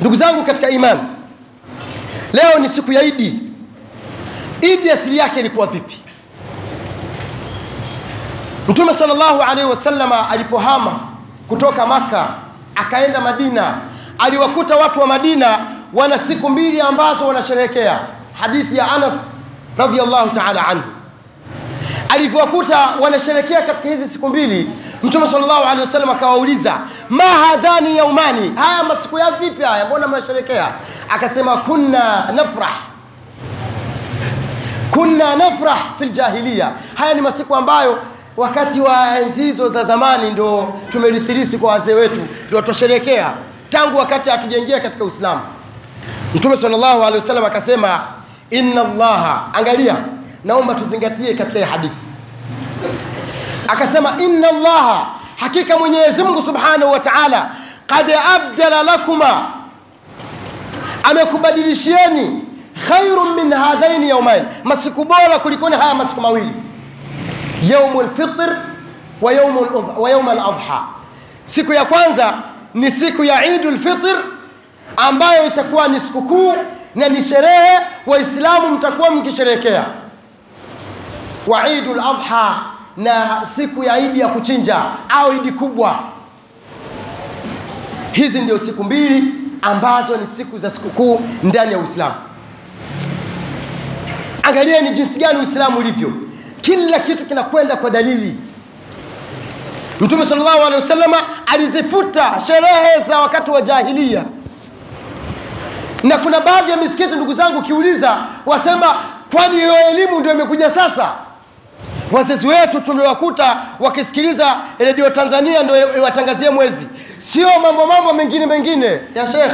ndugu zangu katika imani leo ni siku ya idi. Idi asili yake ilikuwa vipi? Mtume salllahu alaihi wasalama alipohama kutoka maka akaenda madina aliwakuta watu wa madina wana siku mbili ambazo wanasherehekea. Hadithi ya anas radiallahu taala anhu. Alivyowakuta wanasherekea katika hizi siku mbili mtume sallallahu alaihi wasallam akawauliza ma hadhani yaumani? Haya masiku ya vipi haya? Mbona mnasherekea? Akasema kunna nafrah. Kunna nafrah fi ljahiliya haya ni masiku ambayo wakati wa enzi hizo za zamani ndo tumerithirisi kwa wazee wetu ndo twasherekea tangu wakati hatujaingia katika uislamu. Mtume sallallahu alaihi wasallam akasema inna allaha angalia naomba tuzingatie katika hadithi akasema inna allaha hakika mwenyezi mungu subhanahu wa taala qad abdala lakuma. Amekubadilishieni khairun min hadhaini yaumain masiku bora kulikoni haya masiku mawili? Yaumu lfitr wa yauma ladha siku ya kwanza ni siku ya idu lfitr ambayo itakuwa ni sikukuu na ni sherehe. Waislamu mtakuwa mkisherehekea. Wa idu ladha na siku ya idi ya kuchinja au idi kubwa. Hizi ndio siku mbili ambazo ni siku za sikukuu ndani ya uislamu. Angalieni jinsi gani uislamu ulivyo. Kila kitu kinakwenda kwa dalili. Mtume salllahu alehi wasalama alizifuta sherehe za wakati wa jahilia. Na kuna baadhi ya misikiti ndugu zangu ukiuliza wasema kwani hiyo elimu ndio imekuja sasa wazazi wetu tumewakuta wakisikiliza redio tanzania ndio iwatangazie mwezi. Sio mambo mambo mengine mengine ya shekh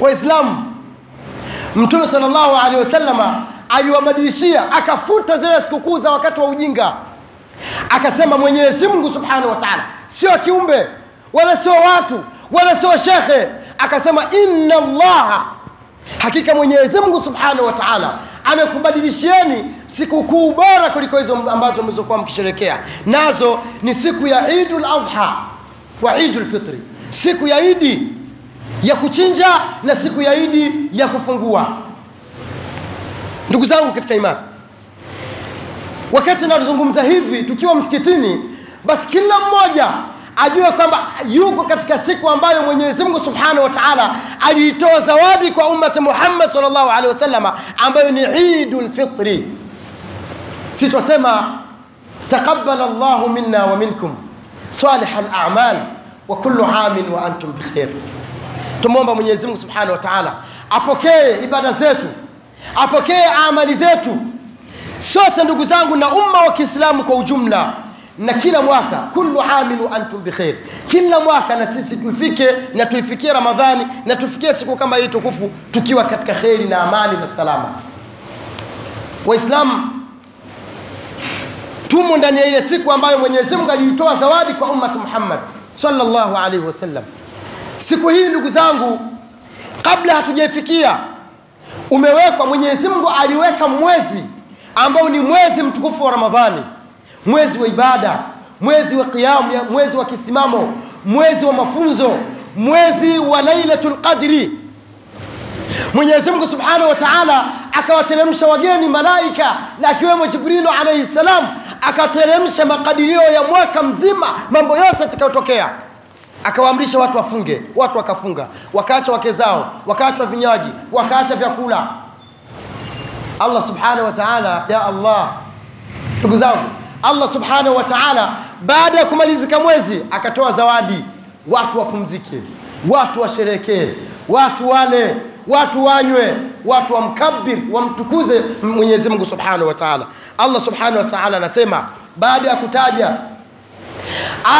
waislamu mtume salllahu alehi wasalama aliwabadilishia akafuta zile sikukuu za wakati wa ujinga. Akasema mwenyezi mungu subhanahu wa taala sio kiumbe wala sio watu wala sio shekhe akasema inna llaha hakika mwenyezi mungu subhanahu wa taala amekubadilishieni sikukuu bora kuliko hizo ambazo mlizokuwa mkisherekea. Nazo ni siku ya idul adha wa idul fitri siku ya idi ya kuchinja na siku ya idi ya kufungua. Ndugu zangu katika imani wakati nazungumza hivi tukiwa msikitini basi kila mmoja ajue kwamba yuko katika siku ambayo mwenyezi mungu subhanahu wa taala aliitoa zawadi kwa ummati muhammad salllahu alehi wasalama ambayo ni idu lfitri si twasema taqabala llahu minna wa minkum salih alamal wa kullu amin wa antum bikhair tumwomba mwenyezi mungu subhanahu wa taala apokee ibada zetu apokee amali zetu. Sote ndugu zangu na umma wa kiislamu kwa ujumla na kila mwaka kullu amin antum bikhair kila mwaka na sisi tuifike na tuifikie ramadhani na tufikie siku kama hii tukufu tukiwa katika kheri na amani na salama. Waislamu tumo ndani ya ile siku ambayo mwenyezi mungu aliitoa zawadi kwa ummati muhammad sallallahu alaihi wasallam siku hii ndugu zangu kabla hatujaifikia umewekwa mwenyezi mungu aliweka mwezi ambao ni mwezi mtukufu wa ramadhani mwezi wa ibada mwezi wa qiyamu mwezi wa kisimamo mwezi wa mafunzo mwezi wa lailatu lqadri mwenyezi mungu subhanahu wa taala akawateremsha wageni malaika na akiwemo jibrilu alaihi ssalam akateremsha makadirio ya mwaka mzima mambo yote yatakayotokea. Akawaamrisha watu wafunge watu wakafunga wakaacha wake zao wakaachwa vinywaji wakaacha vyakula. Allah subhanahu wa taala ya allah. Ndugu zangu allah subhanahu wa taala baada ya kumalizika mwezi akatoa zawadi. Watu wapumzike watu washerekee watu wale watu wanywe watu wamkabir wamtukuze mwenyezi mungu subhanahu wa taala. Allah subhanahu wa taala anasema baada ya kutaja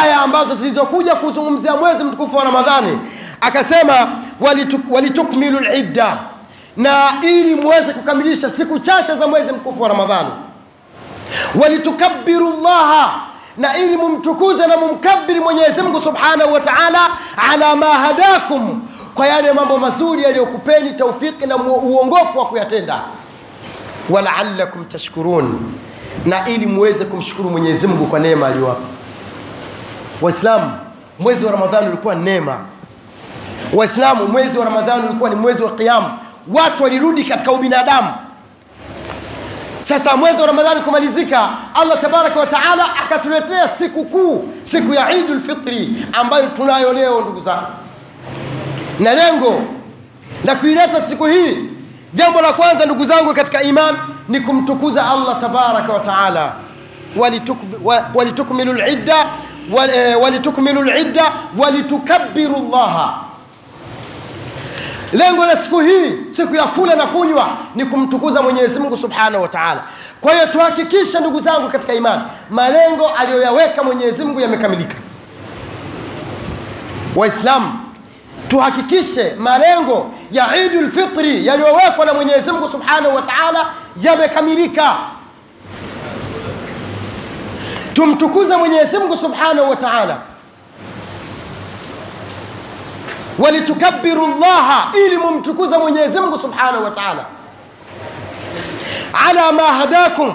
aya ambazo zilizokuja kuzungumzia mwezi mtukufu wa ramadhani akasema walituk, walitukmilu lidda na ili muweze kukamilisha siku chache za mwezi mtukufu wa ramadhani walitukabiru llaha na ili mumtukuze na mumkabiri mwenyezi mungu subhanahu wa taala ala ma hadakum kwa yale mambo mazuri yaliyokupeni taufiki na uongofu wa kuyatenda. Walaalakum tashkurun na ili muweze kumshukuru mwenyezi mungu kwa neema aliyowapa waislamu mwezi wa ramadhani ulikuwa neema. Waislamu mwezi wa ramadhani ulikuwa ni mwezi wa qiamu watu walirudi katika ubinadamu sasa mwezi wa ramadhani kumalizika allah tabaraka wa taala akatuletea siku kuu siku ya idu lfitri ambayo tunayo leo ndugu zangu. Na lengo la kuileta siku hii jambo la kwanza ndugu zangu katika iman ni kumtukuza allah tabaraka wa taala. Walitukmilu walitukmilu lidda walitukabiru llaha lengo la siku hii siku ya kula na kunywa ni kumtukuza mwenyezi mungu subhanahu wa taala. Kwa hiyo tuhakikishe ndugu zangu katika imani malengo aliyoyaweka mwenyezi mungu yamekamilika. Waislamu tuhakikishe malengo ya idu lfitri yaliyowekwa na mwenyezi mungu subhanahu wataala yamekamilika. Tumtukuze mwenyezi mungu subhanahu wa taala walitukabiru llaha ili mumtukuza mwenyezi mungu subhanahu wa taala. Ala ma hadakum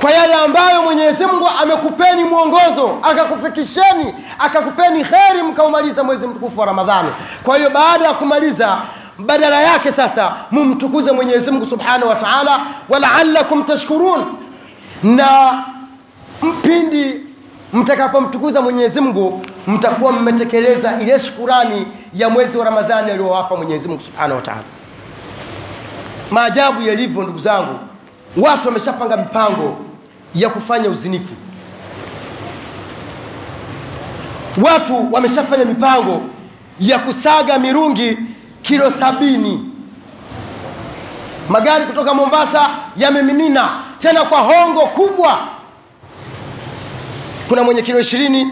kwa yale ambayo mwenyezi mungu amekupeni mwongozo akakufikisheni akakupeni kheri mkaumaliza mwezi mtukufu wa ramadhani. Kwa hiyo baada ya kumaliza badala yake sasa mumtukuze mwenyezi mungu subhanahu wa taala walaalakum tashkurun. Na mpindi mtakapomtukuza mwenyezi mungu mtakuwa mmetekeleza ile shukurani ya mwezi wa ramadhani aliyowapa mwenyezi mungu subhanahu wa taala. Maajabu yalivyo ndugu zangu. Watu wameshapanga mipango ya kufanya uzinifu. Watu wameshafanya mipango ya kusaga mirungi kilo sabini. Magari kutoka mombasa yamemimina tena kwa hongo kubwa. Kuna mwenye kilo ishirini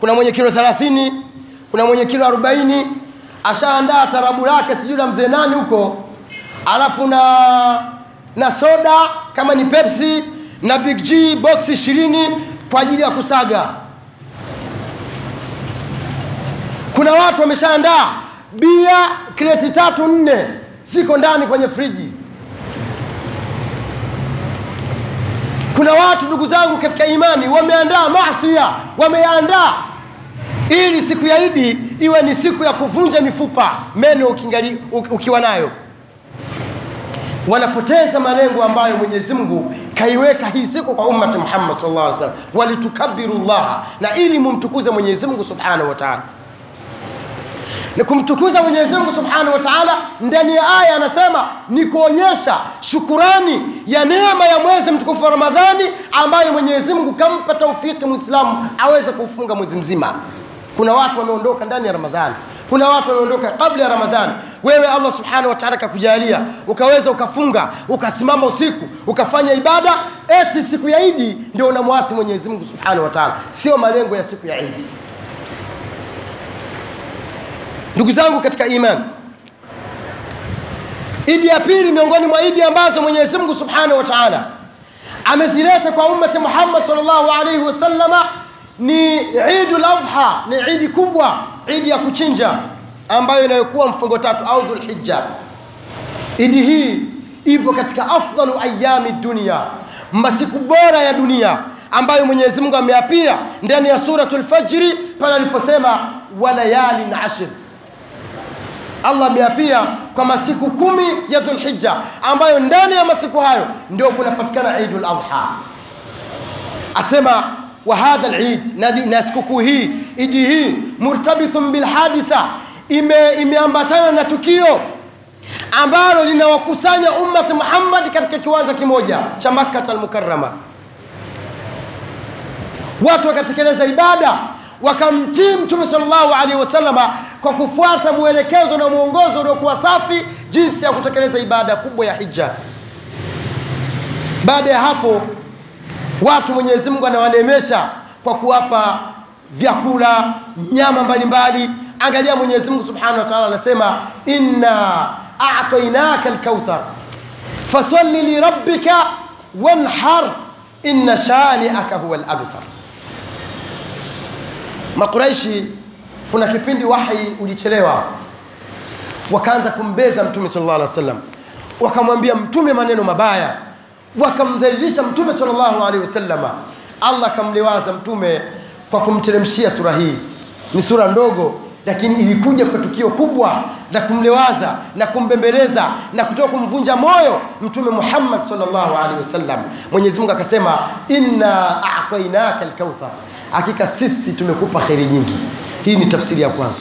kuna mwenye kilo thelathini kuna mwenye kilo arobaini. Ashaandaa tarabu lake sijui la mzee nani huko. Alafu na na soda kama ni pepsi na big g box ishirini kwa ajili ya kusaga. Kuna watu wameshaandaa bia kreti tatu nne. Siko ndani kwenye friji. Kuna watu ndugu zangu katika imani wameandaa masia wameandaa ili siku ya idi iwe ni siku ya kuvunja mifupa meno ukingali, ukiwa nayo. Wanapoteza malengo ambayo mwenyezi mungu kaiweka hii siku kwa ummati muhammad sallallahu alaihi wasallam. Walitukabiru llaha na ili mumtukuze mwenyezi mungu subhanahu wa taala. Ni kumtukuza mwenyezi mungu subhanahu wa taala ndani ya aya anasema ni kuonyesha shukurani ya neema ya mwezi mtukufu wa ramadhani ambayo mwenyezi mungu kampa taufiki mwislamu aweze kuufunga mwezi mzima kuna watu wameondoka ndani ya ramadhani. Kuna watu wameondoka kabla ya ramadhani. Wewe allah subhanahu wa taala kakujalia ukaweza ukafunga ukasimama usiku ukafanya ibada eti siku ya idi ndio unamwasi mwenyezi mungu subhanahu wa taala. Sio malengo ya siku ya idi ndugu zangu katika imani idi ya pili miongoni mwa idi ambazo mwenyezi mungu subhanahu wa taala amezileta kwa ummati muhammad salllahu alaihi wasallama ni idu ladha ni idi kubwa idi ya kuchinja ambayo inayokuwa mfungo tatu au dhulhija idi hii ipo katika afdalu ayami dunia masiku bora ya dunia ambayo mwenyezi mungu ameapia ndani ya Suratul lfajri pale aliposema walayalin ashir allah ameapia kwa masiku kumi ya Dhulhijja ambayo ndani ya masiku hayo ndio kunapatikana idu ladha asema wa hadha lid na, na sikukuu hii idi hii murtabitun bilhaditha ime, imeambatana na tukio ambalo linawakusanya ummati muhammad katika kiwanja kimoja cha makkata almukarama watu wakatekeleza ibada wakamtii mtume sallallahu alaihi wasalama kwa kufuata mwelekezo na mwongozo uliokuwa safi jinsi ya kutekeleza ibada kubwa ya hija baada ya hapo watu mwenyezi mungu anawaneemesha kwa kuwapa vyakula nyama mbalimbali. Angalia mwenyezi mungu subhanahu wa taala anasema inna atainaka lkauthar fasalli lirabbika wanhar inna shaniaka huwa labtar makuraishi kuna kipindi wahi ulichelewa. Wakaanza kumbeza mtume sallallahu alaihi wasallam. Wakamwambia mtume maneno mabaya wakamdhalilisha mtume sallallahu alaihi wasallama. Allah akamliwaza mtume kwa kumteremshia sura hii. Ni sura ndogo lakini ilikuja kwa tukio kubwa la kumlewaza na kumbembeleza na kutoka kumvunja moyo mtume muhammad salllahu alaihi wasallam. Mwenyezi mungu akasema inna atainaka lkauthar hakika sisi tumekupa kheri nyingi. Hii ni tafsiri ya kwanza.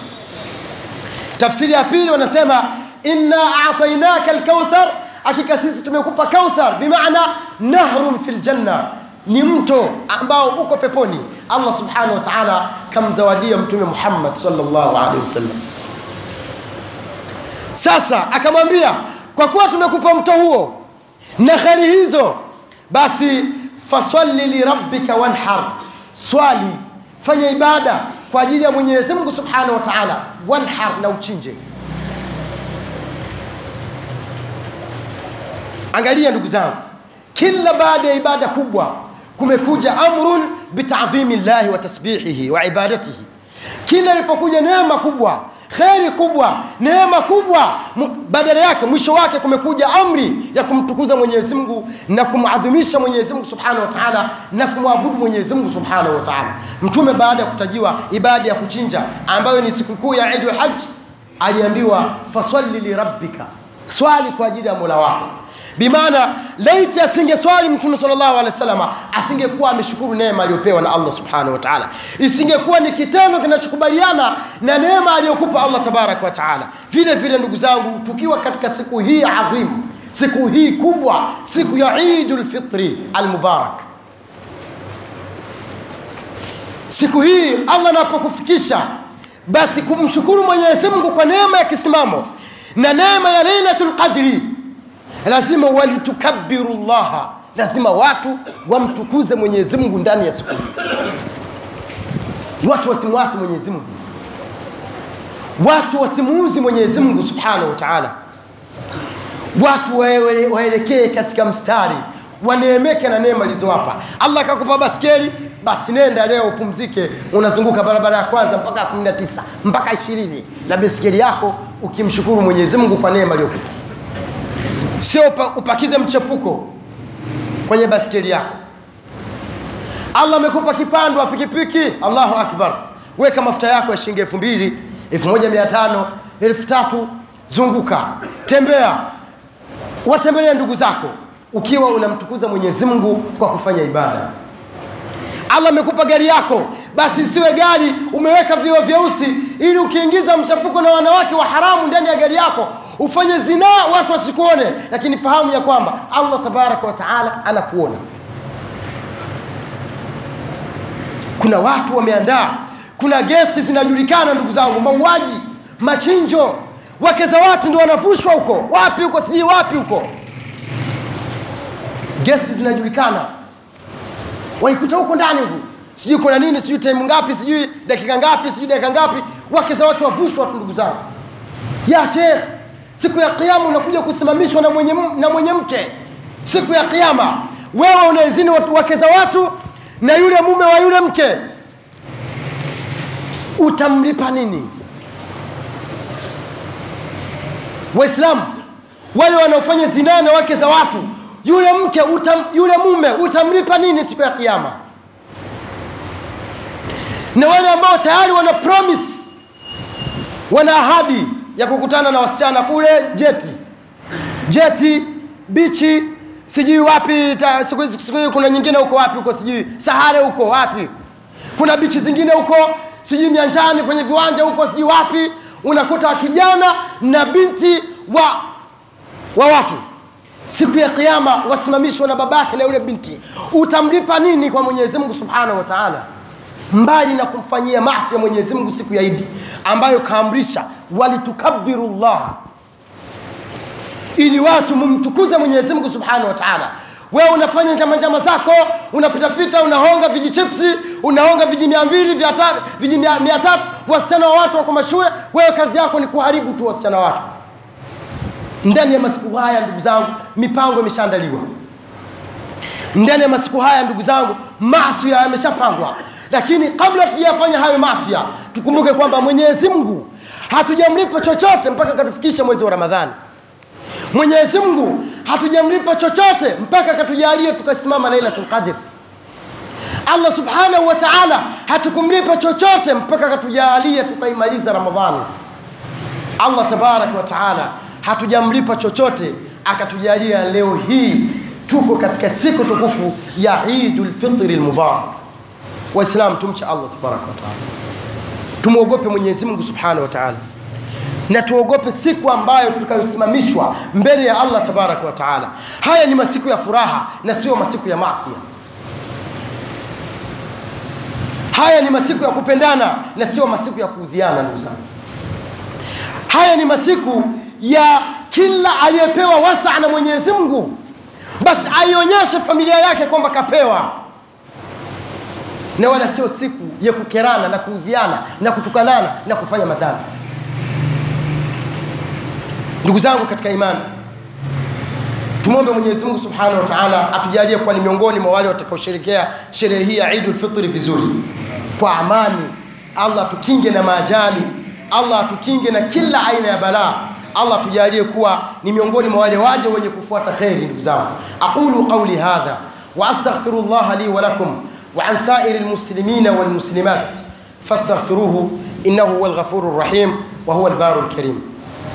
Tafsiri ya pili wanasema inna atainaka lkauthar hakika sisi tumekupa kauthar bimaana nahrun fi ljanna ni mto ambao uko peponi. Allah subhanahu wa taala kamzawadia mtume muhammad salllahu alehi wasallam. Sasa akamwambia kwa kuwa tumekupa mto huo na kheri hizo basi fasalli lirabbika wanhar. Swali fanya ibada kwa ajili ya mwenyezi subhanahu wa taala. Wanhar na uchinje angalia ndugu zangu kila baada ya ibada kubwa kumekuja amrun bitadhimi llahi wa tasbihihi wa ibadatihi. Kila ilipokuja neema kubwa kheri kubwa neema kubwa badala yake mwisho wake kumekuja amri ya kumtukuza mwenyezi mungu na kumadhimisha mwenyezi mungu subhanahu wa taala na kumwabudu mwenyezi mungu subhanahu wa taala. Mtume baada ya kutajiwa ibada ya kuchinja ambayo ni sikukuu ya idul Hajj aliambiwa faswali lirabbika swali kwa ajili ya mola wako bimaana laiti asingeswali mtume salllahu alehi wasalama asingekuwa ameshukuru neema aliyopewa na allah subhanahu wa taala. Isingekuwa ni kitendo kinachokubaliana na neema aliyokupa allah tabaraka wa taala. Vile vile ndugu zangu tukiwa katika siku hii adhimu siku hii kubwa siku ya idu lfitri almubarak. Siku hii allah anapokufikisha basi kumshukuru mwenyezi kwa neema ya kisimamo na neema ya leilatu lqadri lazima walitukabiru llaha lazima watu wamtukuze mwenyezi mungu ndani ya siku hii. Watu wasimwasi mwenyezi mungu. Watu wasimuuzi mwenyezi mungu subhanahu wa taala. Watu waelekee katika mstari waneemeke na neema alizowapa. Allah akakupa baskeli basi nenda leo upumzike. Unazunguka barabara ya kwanza mpaka 19 mpaka 20 na beskeli yako ukimshukuru mwenyezi mungu kwa neema aliyokupa sio upakize mchepuko kwenye baskeli yako. Allah amekupa kipando wa pikipiki. Allahu akbar. Weka mafuta yako ya shilingi elfu mbili elfu moja mia tano elfu tatu. Zunguka. Tembea. Watembelea ndugu zako ukiwa unamtukuza mwenyezi mungu kwa kufanya ibada. Allah amekupa gari yako. Basi isiwe gari umeweka vioo vyeusi ili ukiingiza mchapuko na wanawake wa haramu ndani ya gari yako ufanye zinaa watu wasikuone lakini fahamu ya kwamba allah tabaraka wa taala anakuona. Kuna watu wameandaa kuna gesti zinajulikana ndugu zangu mauaji machinjo wake za watu ndio wanavushwa huko. Wapi huko? Sijui wapi huko. Gesti zinajulikana. Waikuta huko ndani huku sijui kuna nini sijui time ngapi sijui dakika ngapi sijui dakika ngapi. Wake za watu wavushwa tu ndugu zangu. Ya shekh siku ya kiama unakuja kusimamishwa na mwenye, na mwenye mke. Siku ya kiama wewe unaezini wake za watu na yule mume wa yule mke. Utamlipa nini? Waislamu wale wanaofanya zinaa na wake za watu yule mke utam, yule mume utamlipa nini siku ya kiama na wale ambao tayari wana promise wana ahadi ya kukutana na wasichana kule jeti. Jeti bichi sijui wapi siku, siku, kuna nyingine huko wapi huko sijui sahare huko wapi? Kuna bichi zingine huko sijui mianjani kwenye viwanja huko sijui wapi? Unakuta kijana na binti wa wa watu. Siku ya kiama wasimamishwa na babake na yule binti. Utamlipa nini kwa mwenyezi mungu subhanahu wa taala mbali na kumfanyia maasi ya mwenyezi mungu siku ya idi ambayo kaamrisha walitukabiru llaha ili watu mumtukuze mwenyezi mungu subhanahu wa taala. Wewe unafanya njama njama zako unapitapita unahonga vijichipsi unahonga viji mia mbili viji mia tatu. Wasichana wa watu wako mashule wewe kazi yako ni kuharibu tu wasichana wa watu. Ndani ya masiku haya ndugu zangu mipango imeshaandaliwa. Ndani ya masiku haya ndugu zangu maasi yameshapangwa lakini kabla tujayafanya hayo maafya tukumbuke kwamba mwenyezi mungu hatujamlipa chochote mpaka katufikisha mwezi wa ramadhani mwenyezi mungu hatujamlipa chochote mpaka akatujalia tukasimama lailatul qadr Allah subhanahu wa ta'ala hatukumlipa chochote mpaka katujalia tukaimaliza Ramadhani. Allah tabaraka wa taala hatujamlipa chochote akatujalia leo hii tuko katika siku tukufu ya idu lfitri al-Mubarak. Waislamu, tumche Allah tabaraka wa taala, tumwogope Mwenyezi Mungu subhanahu wa taala na tuogope siku ambayo tutakayosimamishwa mbele ya Allah tabaraka wa taala. Haya ni masiku ya furaha na sio masiku ya maasi. Haya ni masiku ya kupendana na sio masiku ya kuudhiana, ndugu zangu. Haya ni masiku ya kila aliyepewa wasaa na Mwenyezi Mungu, basi aionyeshe familia yake kwamba kapewa, na wala sio siku ya kukerana na kuudhiana na kutukanana na kufanya madhambi. Ndugu zangu katika imani, tumwombe Mwenyezi Mungu Subhanahu wa Ta'ala atujalie kuwa ni miongoni mwa wale watakaosherekea sherehe hii ya idulfitri vizuri kwa amani. Allah atukinge na maajali, Allah atukinge na kila aina ya balaa. Allah tujalie kuwa ni miongoni mwa wale waja wenye kufuata kheri. Ndugu zangu, aqulu qauli hadha wa astaghfirullah li wa وعن سائر المسلمين والمسلمات فاستغفروه إنه هو الغفور الرحيم وهو البار الكريم.